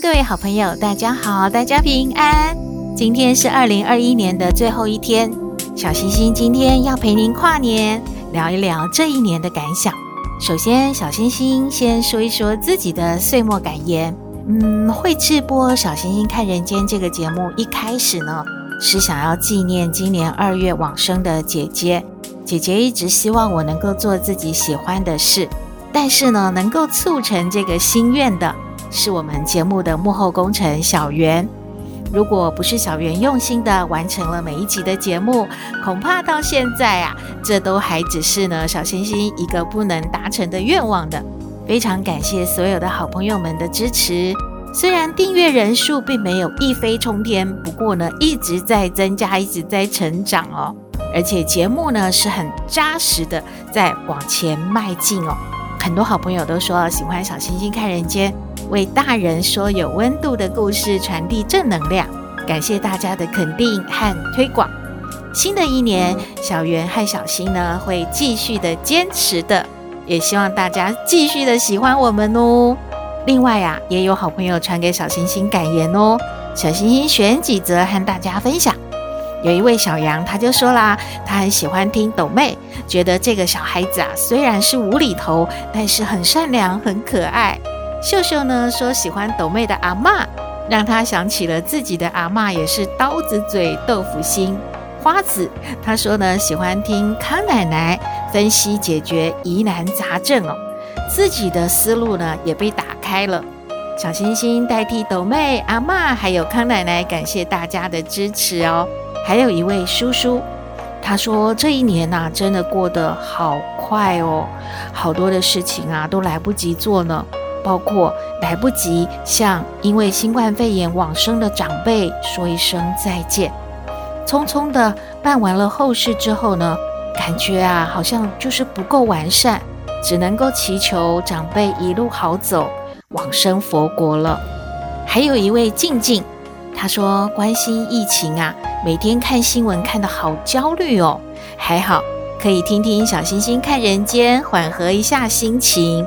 各位好朋友，大家好，大家平安。今天是二零二一年的最后一天，小星星今天要陪您跨年，聊一聊这一年的感想。首先，小星星先说一说自己的岁末感言。嗯，会制播《小星星看人间》这个节目，一开始呢是想要纪念今年二月往生的姐姐。姐姐一直希望我能够做自己喜欢的事，但是呢，能够促成这个心愿的。是我们节目的幕后功臣小圆，如果不是小圆用心的完成了每一集的节目，恐怕到现在啊，这都还只是呢小星星一个不能达成的愿望的。非常感谢所有的好朋友们的支持，虽然订阅人数并没有一飞冲天，不过呢一直在增加，一直在成长哦，而且节目呢是很扎实的在往前迈进哦。很多好朋友都说喜欢小星星看人间。为大人说有温度的故事，传递正能量。感谢大家的肯定和推广。新的一年，小圆和小新呢会继续的坚持的，也希望大家继续的喜欢我们哦。另外啊，也有好朋友传给小星星感言哦，小星星选几则和大家分享。有一位小杨，他就说啦，他很喜欢听抖妹，觉得这个小孩子啊虽然是无厘头，但是很善良，很可爱。秀秀呢说喜欢斗妹的阿嬷，让她想起了自己的阿嬷也是刀子嘴豆腐心。花子她说呢喜欢听康奶奶分析解决疑难杂症哦，自己的思路呢也被打开了。小星星代替斗妹阿嬷还有康奶奶感谢大家的支持哦。还有一位叔叔，他说这一年呐、真的过得好快哦，好多的事情啊都来不及做呢。包括来不及向因为新冠肺炎往生的长辈说一声再见，匆匆的办完了后事之后呢，感觉啊好像就是不够完善，只能够祈求长辈一路好走，往生佛国了。还有一位静静，他说关心疫情啊，每天看新闻看得好焦虑哦，还好可以听听小星星看人间，缓和一下心情。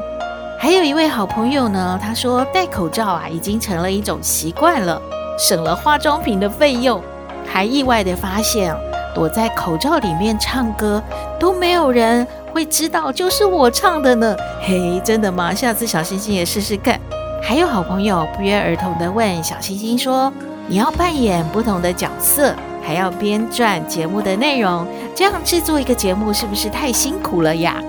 还有一位好朋友呢，他说戴口罩啊已经成了一种习惯了，省了化妆品的费用，还意外的发现躲在口罩里面唱歌都没有人会知道就是我唱的呢。嘿，真的吗？下次小星星也试试看。还有好朋友不约而同的问小星星说：“你要扮演不同的角色，还要编撰节目的内容，这样制作一个节目是不是太辛苦了呀？”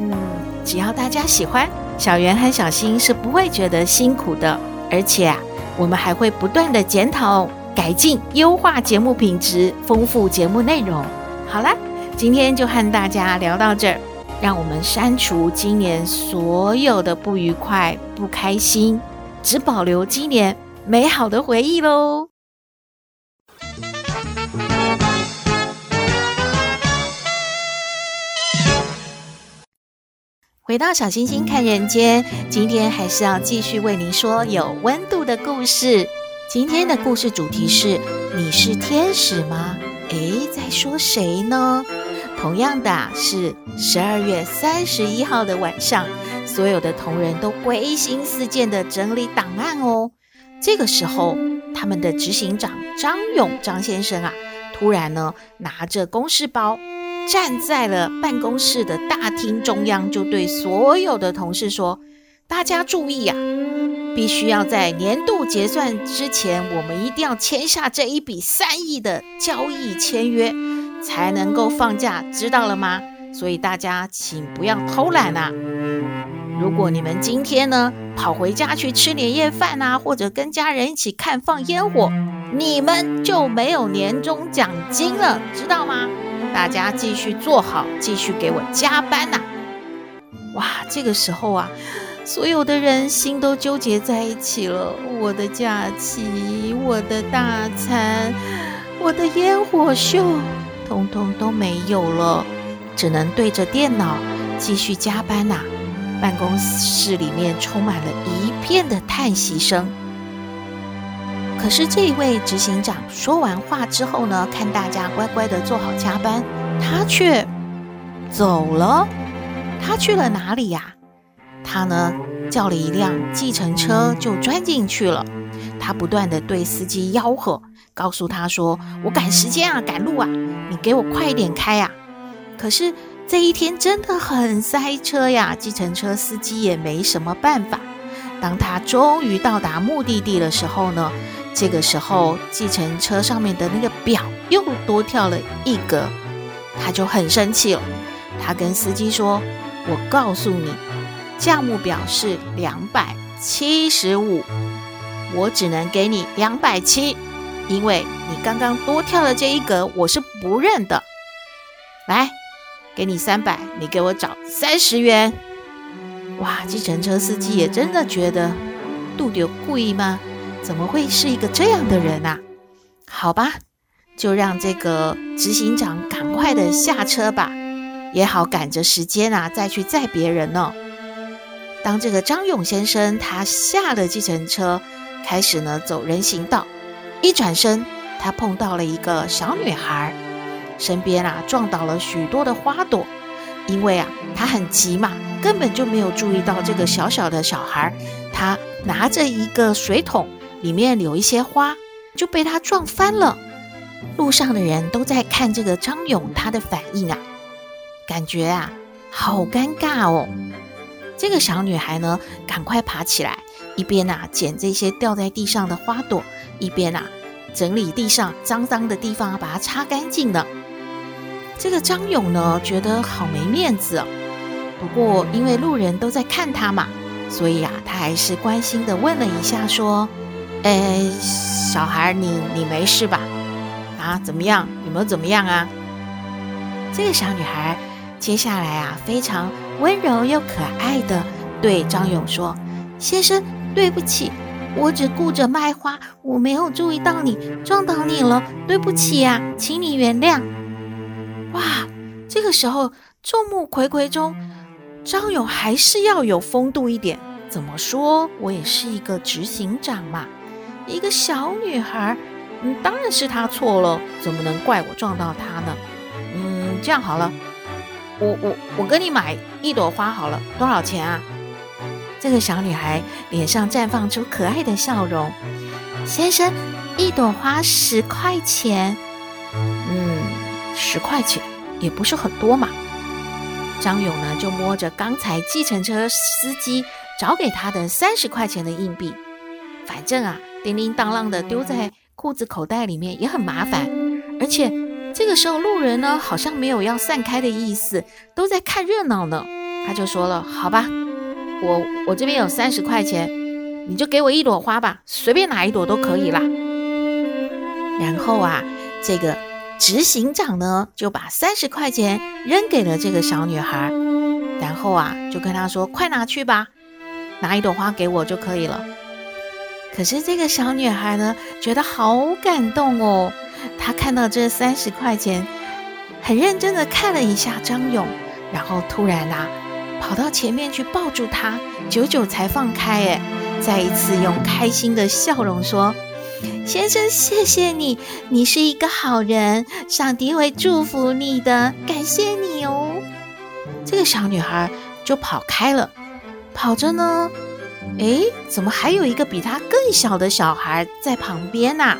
嗯，只要大家喜欢。小圆和小新是不会觉得辛苦的，而且啊，我们还会不断的检讨、改进、优化节目品质，丰富节目内容。好啦，今天就和大家聊到这儿，让我们删除今年所有的不愉快、不开心，只保留今年美好的回忆喽。回到小星星看人间，今天还是要继续为您说有温度的故事。今天的故事主题是：你是天使吗？诶，在说谁呢？同样的啊是十二月三十一号的晚上，所有的同仁都归心似箭的整理档案哦。这个时候，他们的执行长张勇张先生啊，突然呢拿着公事包。站在了办公室的大厅中央，就对所有的同事说：“大家注意呀，必须要在年度结算之前，我们一定要签下这一笔三亿的交易签约，才能够放假，知道了吗？所以大家请不要偷懒啊！如果你们今天呢跑回家去吃年夜饭啊，或者跟家人一起看放烟火，你们就没有年终奖金了，知道吗？”大家继续做好，继续给我加班呐、哇，这个时候啊，所有的人心都纠结在一起了。我的假期，我的大餐，我的烟火秀，通通都没有了，只能对着电脑继续加班呐、办公室里面充满了一片的叹息声。可是这一位执行长说完话之后呢，看大家乖乖的做好加班，他却走了。他去了哪里呀？他呢，叫了一辆计程车就钻进去了。他不断的对司机吆喝，告诉他说：“我赶时间啊，赶路啊，你给我快点开啊！”可是这一天真的很塞车呀，计程车司机也没什么办法。当他终于到达目的地的时候呢，这个时候计程车上面的那个表又多跳了一格，他就很生气了。他跟司机说：“我告诉你，价目表是两百七十五，我只能给你两百七，因为你刚刚多跳了这一格，我是不认的。来，给你三百，你给我找三十元。”哇，计程车司机也真的觉得杜丢故意吗？怎么会是一个这样的人啊？好吧，就让这个执行长赶快的下车吧。也好赶着时间啊，再去载别人呢。当这个张勇先生他下了计程车，开始呢走人行道，一转身，他碰到了一个小女孩，身边啊撞倒了许多的花朵。因为啊他很急嘛，根本就没有注意到这个小小的小孩，他拿着一个水桶，里面有一些花，就被他撞翻了。路上的人都在看这个张勇他的反应啊。感觉啊，好尴尬哦！这个小女孩呢，赶快爬起来，一边啊捡这些掉在地上的花朵，一边啊整理地上脏脏的地方，把它擦干净了。这个张勇呢，觉得好没面子哦。不过因为路人都在看他嘛，所以啊，他还是关心的问了一下，说：“哎，小孩，你你没事吧？啊，怎么样？有没有怎么样啊？”这个小女孩。接下来啊，非常温柔又可爱的对张勇说：“先生，对不起，我只顾着卖花，我没有注意到你撞到你了，对不起呀，请你原谅。”哇，这个时候众目睽睽中，张勇还是要有风度一点。怎么说？我也是一个执行长嘛，一个小女孩，嗯，当然是她错了，怎么能怪我撞到她呢？嗯，这样好了。我我我跟你买一朵花好了，多少钱啊？这个小女孩脸上绽放出可爱的笑容。先生，一朵花十块钱。嗯，十块钱也不是很多嘛。张勇呢，就摸着刚才计程车司机找给他的三十块钱的硬币，反正啊，叮叮当啷的丢在裤子口袋里面也很麻烦，而且。这个时候，路人呢好像没有要散开的意思，都在看热闹呢。他就说了：“好吧，我我这边有三十块钱，你就给我一朵花吧，随便哪一朵都可以啦。”然后啊，这个执行长呢就把三十块钱扔给了这个小女孩，然后啊就跟她说：“快拿去吧，拿一朵花给我就可以了。”可是这个小女孩呢觉得好感动哦。她看到这三十块钱，很认真的看了一下张勇，然后突然啊，跑到前面去抱住他，久久才放开。哎，再一次用开心的笑容说：“先生，谢谢你，你是一个好人，上帝会祝福你的，感谢你哦。”这个小女孩就跑开了，跑着呢，哎，怎么还有一个比她更小的小孩在旁边呢、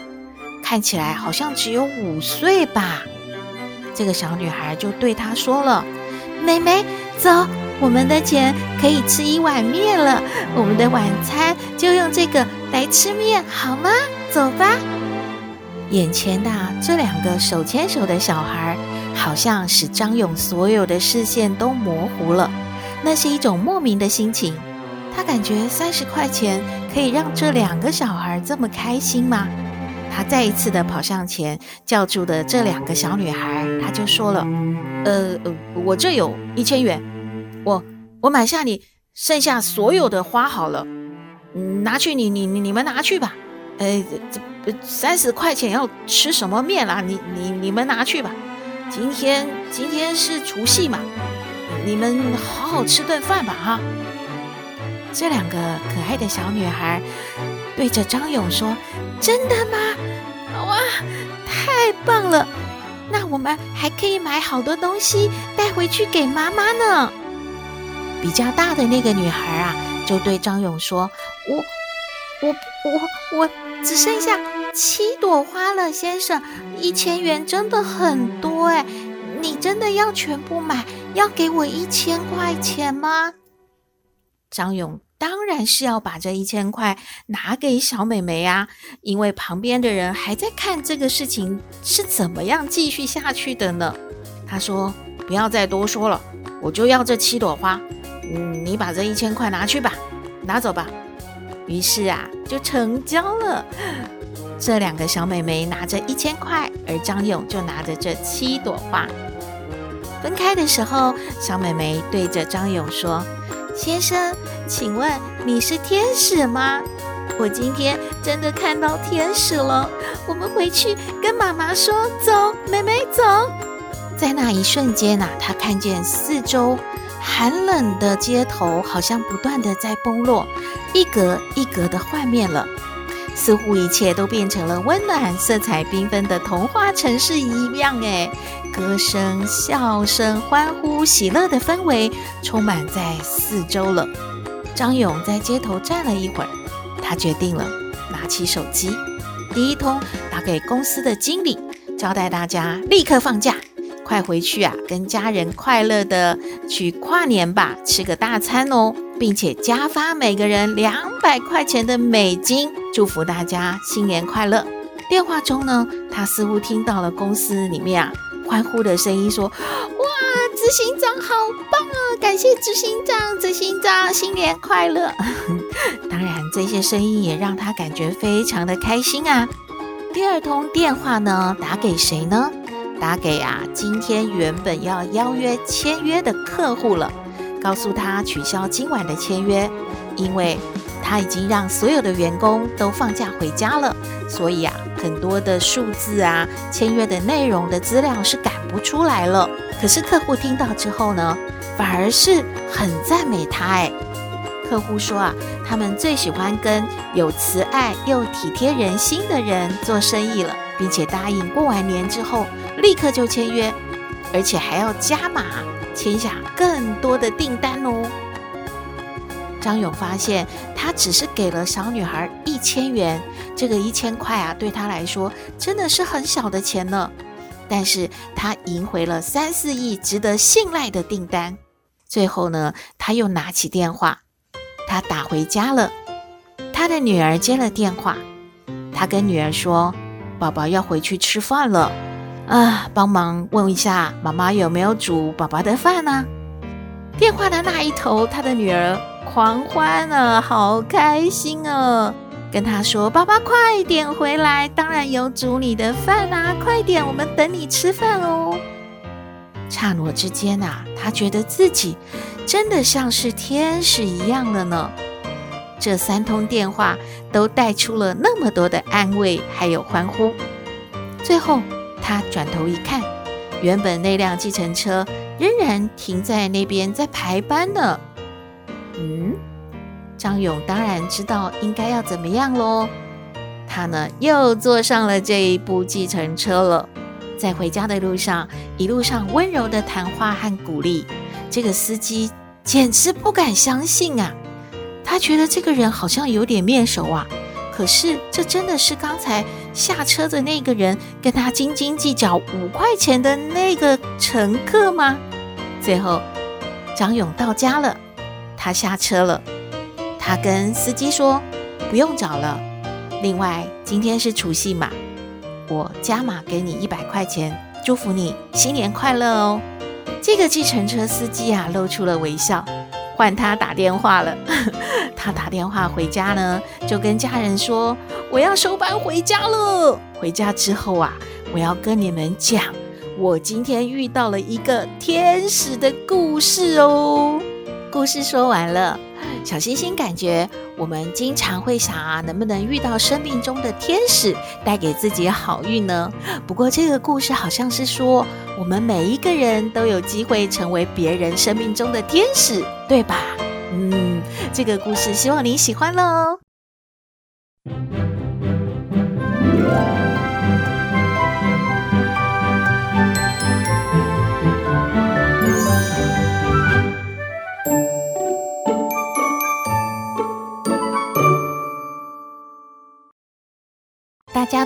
看起来好像只有五岁吧。这个小女孩就对他说了：“妹妹，走，我们的钱可以吃一碗面了。我们的晚餐就用这个来吃面，好吗？走吧。”眼前的这两个手牵手的小孩，好像使张勇所有的视线都模糊了。那是一种莫名的心情。他感觉三十块钱可以让这两个小孩这么开心吗？他再一次的跑向前，叫住的这两个小女孩，他就说了：“呃，我这有一千元，我我买下你剩下所有的花好了，嗯，拿去你你你们拿去吧。呃，这三十块钱要吃什么面啦？你你你们拿去吧。今天今天是除夕嘛，你们好好吃顿饭吧哈。这两个可爱的小女孩对着张勇说：“真的吗？哇，太棒了！那我们还可以买好多东西带回去给妈妈呢。”比较大的那个女孩啊，就对张勇说：“我我我我只剩下。”七朵花了，先生，一千元真的很多哎！你真的要全部买，要给我一千块钱吗？张勇当然是要把这一千块拿给小美眉啊，因为旁边的人还在看这个事情是怎么样继续下去的呢。他说：“不要再多说了，我就要这七朵花。嗯，你把这一千块拿去吧，拿走吧。”于是啊，就成交了。这两个小美眉拿着一千块，而张勇就拿着这七朵花。分开的时候，小美眉对着张勇说：“先生，请问你是天使吗？我今天真的看到天使了。我们回去跟妈妈说，走，妹妹走。”在那一瞬间呐，她看见四周寒冷的街头好像不断的在崩落，一格一格的幻灭了。似乎一切都变成了温暖、色彩缤纷的童话城市一样，哎，歌声、笑声、欢呼、喜乐的氛围充满在四周了。张勇在街头站了一会儿，他决定了，拿起手机，第一通打给公司的经理，交代大家立刻放假，快回去啊，跟家人快乐的去跨年吧，吃个大餐哦。并且加发每个人两百块钱的美金，祝福大家新年快乐。电话中呢，他似乎听到了公司里面啊欢呼的声音，说：“，执行长好棒啊！感谢执行长，执行长新年快乐。”当然，这些声音也让他感觉非常的开心啊。第二通电话呢，打给谁呢？打给啊，今天原本要邀约签约的客户了。告诉他取消今晚的签约，因为他已经让所有的员工都放假回家了，所以啊，很多的数字啊，签约的内容的资料是赶不出来了。可是客户听到之后呢，反而是很赞美他。哎，客户说啊，他们最喜欢跟有慈爱又体贴人心的人做生意了，并且答应过完年之后立刻就签约，而且还要加码。签下更多的订单哦。张勇发现，他只是给了小女孩一千元，这个一千块啊，对他来说真的是很小的钱呢。但是他赢回了三四亿值得信赖的订单。最后呢，他又拿起电话，他打回家了。他的女儿接了电话，他跟女儿说：“宝宝要回去吃饭了。”啊，帮忙问一下妈妈有没有煮宝宝的饭呢？电话的那一头，他的女儿狂欢了，好开心哦！跟他说：“爸爸快点回来，当然有煮你的饭啊！快点，我们等你吃饭哦。”刹那之间啊，他觉得自己真的像是天使一样了呢。这三通电话都带出了那么多的安慰，还有欢呼，最后。他转头一看，原本那辆计程车仍然停在那边在排班呢。嗯，张勇当然知道应该要怎么样喽。他呢又坐上了这一部计程车了，在回家的路上，一路上温柔的谈话和鼓励，这个司机简直不敢相信啊！他觉得这个人好像有点面熟啊。可是，这真的是刚才下车的那个人跟他斤斤计较五块钱的那个乘客吗？最后，张勇到家了，他下车了，他跟司机说：“不用找了。另外，今天是除夕嘛，我加码给你一百块钱，祝福你新年快乐哦。”这个计程车司机啊，露出了微笑。换他打电话了，他打电话回家呢，就跟家人说：“我要收班回家了。回家之后啊，我要跟你们讲，我今天遇到了一个天使的故事哦。故事说完了，小星星感觉我们经常会想啊，能不能遇到生命中的天使，带给自己好运呢？不过这个故事好像是说，我们每一个人都有机会成为别人生命中的天使，对吧？嗯，这个故事希望你喜欢喽。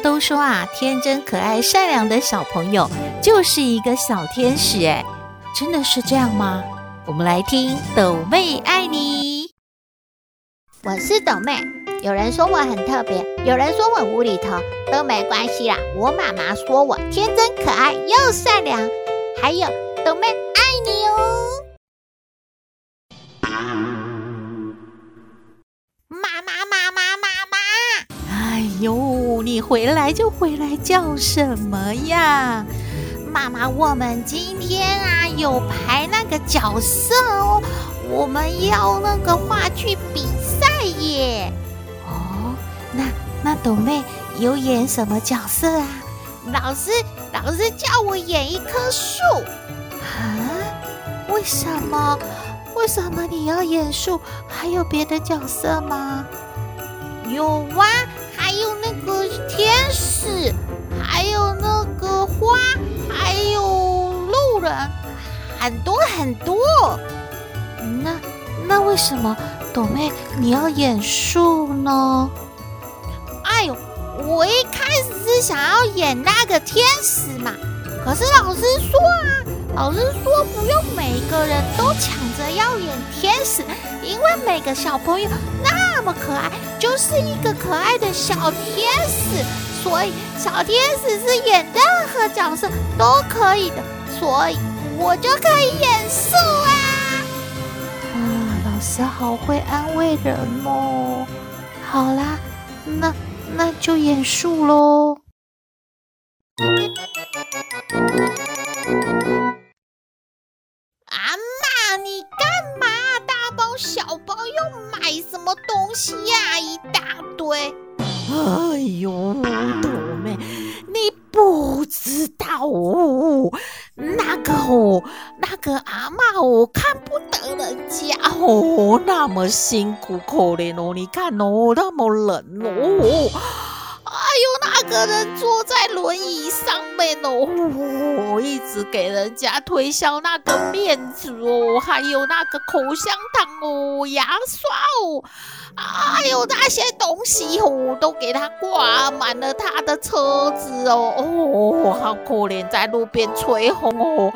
都说啊，天真可爱、善良的小朋友就是一个小天使，哎，真的是这样吗？我们来听抖妹爱你。我是抖妹，有人说我很特别，有人说我无厘头，都没关系啦。我妈妈说我天真可爱又善良，还有抖妹爱你哦。妈妈妈妈妈妈，哎呦，你回来就回来，叫什么呀？妈妈，我们今天啊有排那个角色哦，我们要那个话剧比赛耶。哦，那那朵妹有演什么角色啊？老师，老师叫我演一棵树。啊？为什么？为什么你要演树？还有别的角色吗？有啊，天使，还有那个花。还有路人，很多很多。那那为什么朵妹你要演树呢？哎呦，我一开始是想要演那个天使嘛，可是老师说啊，老师说不用每个人都抢着要演天使，因为每个小朋友那么可爱，就是一个可爱的小天使。所以小天使是演任何角色都可以的，所以我就可以演树啊！啊，老师好会安慰人哦。好啦，那那就演树喽。么东西呀？一大堆。哎呦，朵妹，你不知道哦，那个哦，那个阿妈哦，看不得人家哦，那么辛苦可怜哦，你看哦，那么冷哦，哎呦，那个人坐在轮椅上面哦，一直给人家推销那个面子哦，还有那个口香糖哦，牙刷哦。哎呦，那些东西哦，都给他挂满了他的车子哦，哦，好可怜，在路边吹风哦，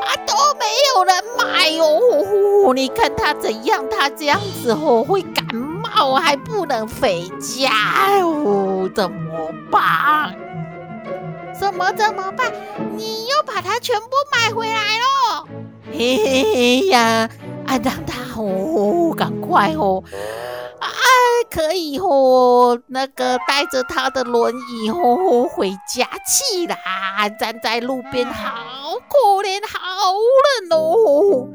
啊，都没有人买哦。你看他怎样？他这样子哦，会感冒，我还不能回家哦，怎么办？怎么怎么办？你又把它全部买回来喽？嘿嘿呀，啊，让他哦，赶快哦。哎，可以哦，那个带着他的轮椅哦回家去啦，站在路边好可怜，好冷哦。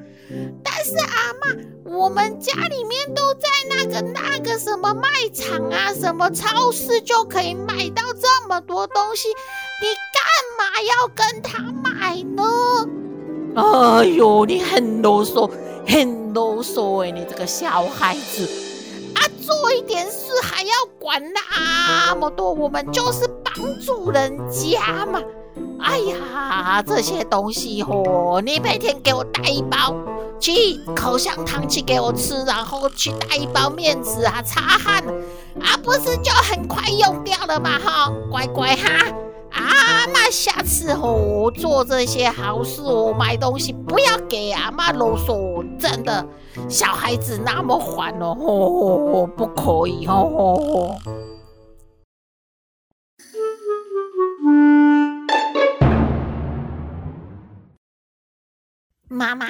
但是阿妈，我们家里面都在那个那个什么卖场啊，什么超市就可以买到这么多东西，你干嘛要跟他买呢？哎呦，你很啰嗦，很啰嗦哎，你这个小孩子啊。做一点事还要管那么多，我们就是帮助人家嘛。哎呀，这些东西哦，你每天给我带一包去口香糖去给我吃，然后去带一包面纸啊，擦汗啊，不是就很快用掉了吗？哈，乖乖哈。阿嬷，下次哦做这些好事哦，买东西不要给阿嬷啰嗦，真的，小孩子那么烦哦，哦，不可以哦。妈妈，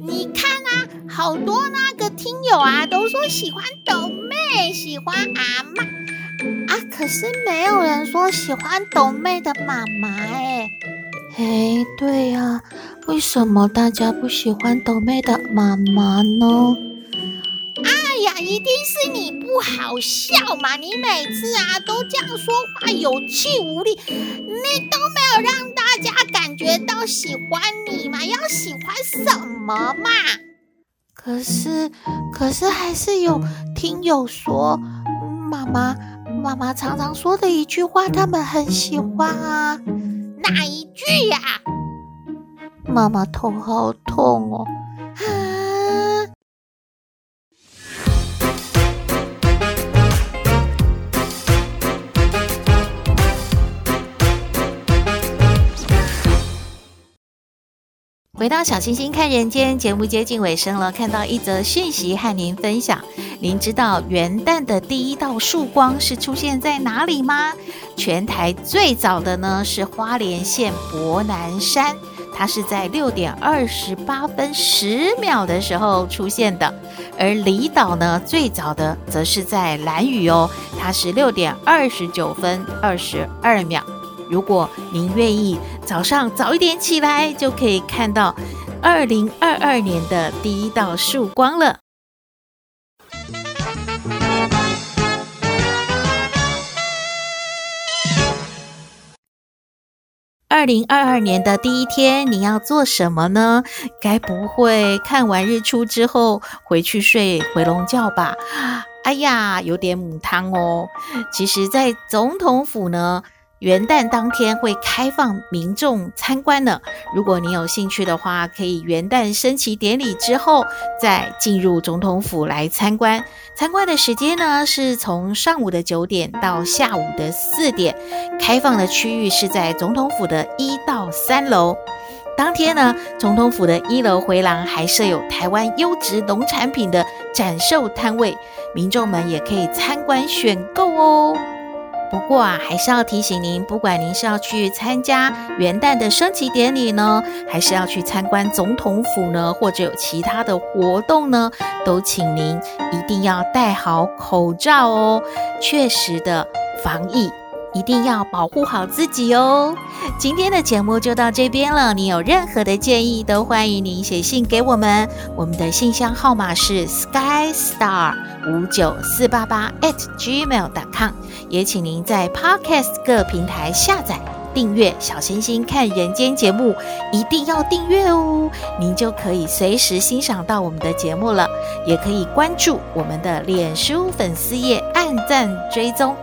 你看啊，好多那个听友啊都说喜欢抖妹，喜欢阿妈。啊！可是没有人说喜欢抖妹的妈妈哎哎，对呀，为什么大家不喜欢抖妹的妈妈呢？哎呀，一定是你不好笑嘛！你每次啊都这样说话有气无力，你都没有让大家感觉到喜欢你嘛？要喜欢什么嘛？可是，可是还是有听友说，妈妈，妈妈常常说的一句话，他们很喜欢啊。哪一句呀？妈妈头好痛哦！啊！回到小星星看人间节目接近尾声了，看到一则讯息和您分享。您知道元旦的第一道曙光是出现在哪里吗？全台最早的呢是花莲县伯南山，它是在六点二十八分十秒的时候出现的。而离岛呢最早的则是在兰屿哦，它是六点二十九分二十二秒。如果您愿意早上早一点起来，就可以看到二零二二年的第一道曙光了。二零二二年的第一天，你要做什么呢？该不会看完日出之后回去睡回笼觉吧？哎呀，有点母汤哦。其实，在总统府呢。元旦当天会开放民众参观呢。如果你有兴趣的话，可以元旦升旗典礼之后再进入总统府来参观。参观的时间呢，是从上午的九点到下午的四点。开放的区域是在总统府的一到三楼。当天呢，总统府的一楼回廊还设有台湾优质农产品的展售摊位，民众们也可以参观选购哦。不过啊，还是要提醒您，不管您是要去参加元旦的升旗典礼呢，还是要去参观总统府呢，或者有其他的活动呢，都请您一定要戴好口罩哦，确实的防疫。一定要保护好自己哦！今天的节目就到这边了。你有任何的建议，都欢迎您写信给我们。我们的信箱号码是 sky star 五九四八八 at gmail.com。也请您在 Podcast 各平台下载订阅“小星星看人间”节目，一定要订阅哦！您就可以随时欣赏到我们的节目了。也可以关注我们的脸书粉丝页，按赞追踪。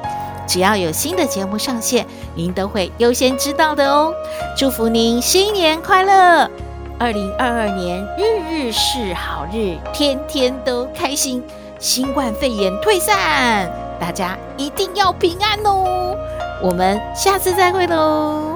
只要有新的节目上线，您都会优先知道的哦。祝福您新年快乐，二零二二年日日是好日，天天都开心，新冠肺炎退散，大家一定要平安哦。我们下次再会喽。